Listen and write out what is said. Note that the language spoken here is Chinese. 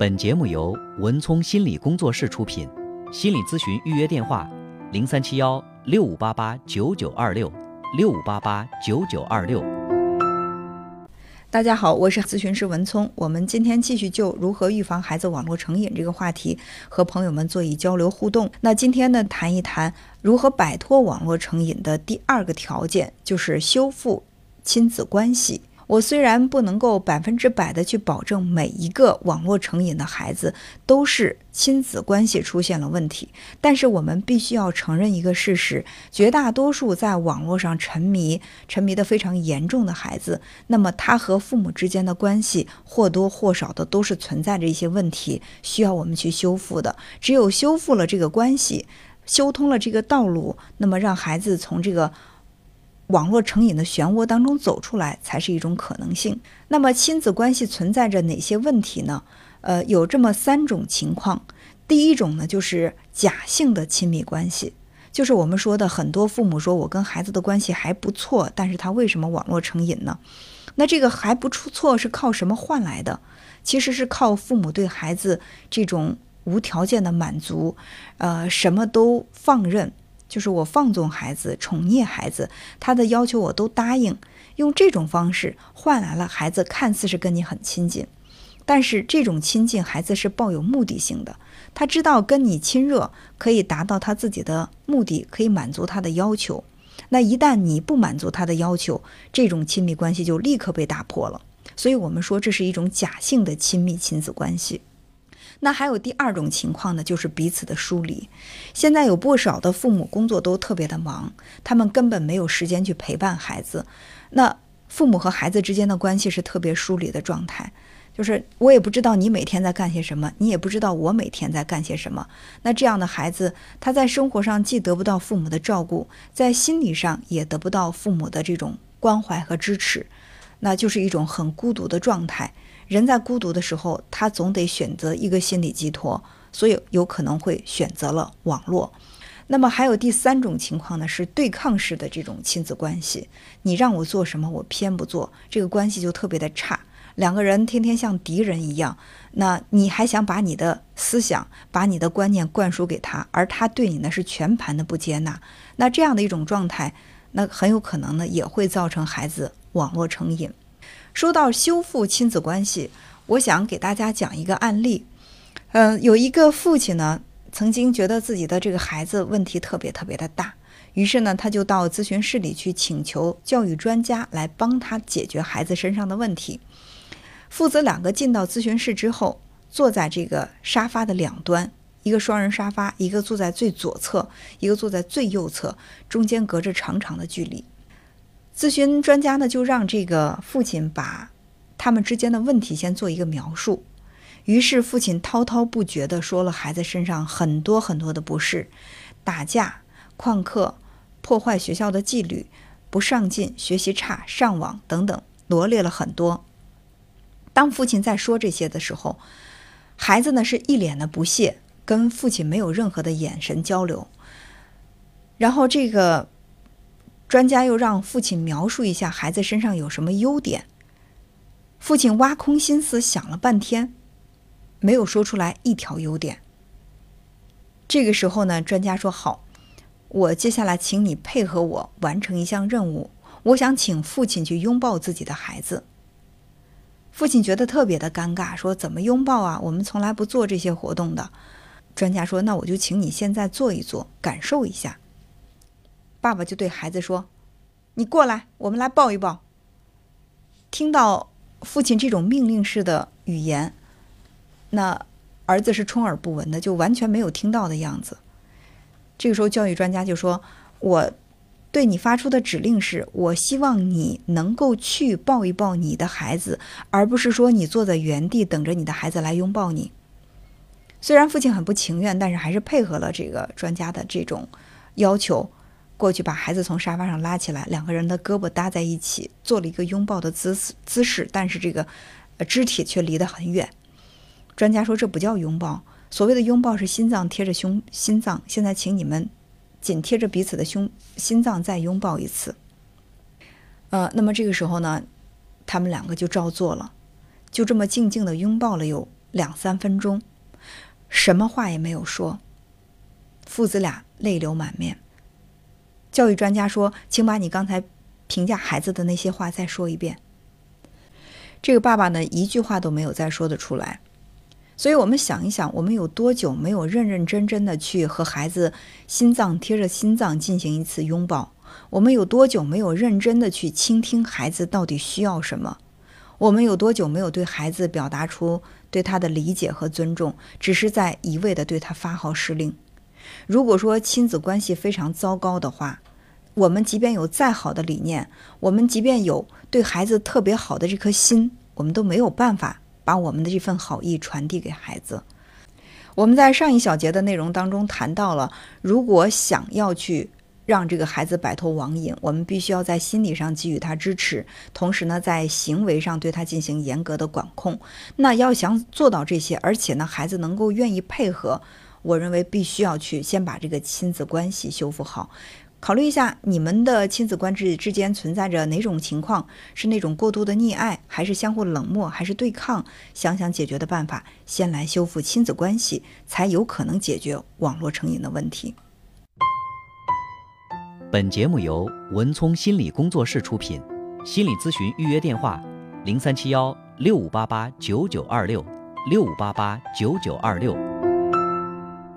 本节目由文聪心理工作室出品，心理咨询预约电话：零三七幺六五八八九九二六六五八八九九二六。大家好，我是咨询师文聪。我们今天继续就如何预防孩子网络成瘾这个话题和朋友们做一交流互动。那今天呢，谈一谈如何摆脱网络成瘾的第二个条件，就是修复亲子关系。我虽然不能够百分之百的去保证每一个网络成瘾的孩子都是亲子关系出现了问题，但是我们必须要承认一个事实：绝大多数在网络上沉迷、沉迷的非常严重的孩子，那么他和父母之间的关系或多或少的都是存在着一些问题，需要我们去修复的。只有修复了这个关系，修通了这个道路，那么让孩子从这个。网络成瘾的漩涡当中走出来才是一种可能性。那么亲子关系存在着哪些问题呢？呃，有这么三种情况。第一种呢，就是假性的亲密关系，就是我们说的很多父母说我跟孩子的关系还不错，但是他为什么网络成瘾呢？那这个还不出错是靠什么换来的？其实是靠父母对孩子这种无条件的满足，呃，什么都放任。就是我放纵孩子、宠溺孩子，他的要求我都答应，用这种方式换来了孩子看似是跟你很亲近，但是这种亲近孩子是抱有目的性的，他知道跟你亲热可以达到他自己的目的，可以满足他的要求。那一旦你不满足他的要求，这种亲密关系就立刻被打破了。所以我们说这是一种假性的亲密亲子关系。那还有第二种情况呢，就是彼此的疏离。现在有不少的父母工作都特别的忙，他们根本没有时间去陪伴孩子。那父母和孩子之间的关系是特别疏离的状态，就是我也不知道你每天在干些什么，你也不知道我每天在干些什么。那这样的孩子，他在生活上既得不到父母的照顾，在心理上也得不到父母的这种关怀和支持，那就是一种很孤独的状态。人在孤独的时候，他总得选择一个心理寄托，所以有可能会选择了网络。那么还有第三种情况呢，是对抗式的这种亲子关系。你让我做什么，我偏不做，这个关系就特别的差。两个人天天像敌人一样，那你还想把你的思想、把你的观念灌输给他，而他对你呢是全盘的不接纳。那这样的一种状态，那很有可能呢也会造成孩子网络成瘾。说到修复亲子关系，我想给大家讲一个案例。嗯，有一个父亲呢，曾经觉得自己的这个孩子问题特别特别的大，于是呢，他就到咨询室里去请求教育专家来帮他解决孩子身上的问题。父子两个进到咨询室之后，坐在这个沙发的两端，一个双人沙发，一个坐在最左侧，一个坐在最右侧，中间隔着长长的距离。咨询专家呢，就让这个父亲把他们之间的问题先做一个描述。于是父亲滔滔不绝地说了孩子身上很多很多的不适：打架、旷课、破坏学校的纪律、不上进、学习差、上网等等，罗列了很多。当父亲在说这些的时候，孩子呢是一脸的不屑，跟父亲没有任何的眼神交流。然后这个。专家又让父亲描述一下孩子身上有什么优点。父亲挖空心思想了半天，没有说出来一条优点。这个时候呢，专家说：“好，我接下来请你配合我完成一项任务。我想请父亲去拥抱自己的孩子。”父亲觉得特别的尴尬，说：“怎么拥抱啊？我们从来不做这些活动的。”专家说：“那我就请你现在做一做，感受一下。”爸爸就对孩子说：“你过来，我们来抱一抱。”听到父亲这种命令式的语言，那儿子是充耳不闻的，就完全没有听到的样子。这个时候，教育专家就说：“我对你发出的指令是，我希望你能够去抱一抱你的孩子，而不是说你坐在原地等着你的孩子来拥抱你。”虽然父亲很不情愿，但是还是配合了这个专家的这种要求。过去把孩子从沙发上拉起来，两个人的胳膊搭在一起，做了一个拥抱的姿势姿势，但是这个肢体却离得很远。专家说这不叫拥抱，所谓的拥抱是心脏贴着胸心脏。现在请你们紧贴着彼此的胸心脏再拥抱一次。呃，那么这个时候呢，他们两个就照做了，就这么静静的拥抱了有两三分钟，什么话也没有说，父子俩泪流满面。教育专家说：“请把你刚才评价孩子的那些话再说一遍。”这个爸爸呢，一句话都没有再说得出来。所以，我们想一想，我们有多久没有认认真真的去和孩子心脏贴着心脏进行一次拥抱？我们有多久没有认真的去倾听孩子到底需要什么？我们有多久没有对孩子表达出对他的理解和尊重，只是在一味的对他发号施令？如果说亲子关系非常糟糕的话，我们即便有再好的理念，我们即便有对孩子特别好的这颗心，我们都没有办法把我们的这份好意传递给孩子。我们在上一小节的内容当中谈到了，如果想要去让这个孩子摆脱网瘾，我们必须要在心理上给予他支持，同时呢，在行为上对他进行严格的管控。那要想做到这些，而且呢，孩子能够愿意配合。我认为必须要去先把这个亲子关系修复好，考虑一下你们的亲子关系之间存在着哪种情况，是那种过度的溺爱，还是相互冷漠，还是对抗？想想解决的办法，先来修复亲子关系，才有可能解决网络成瘾的问题。本节目由文聪心理工作室出品，心理咨询预约电话：零三七幺六五八八九九二六六五八八九九二六。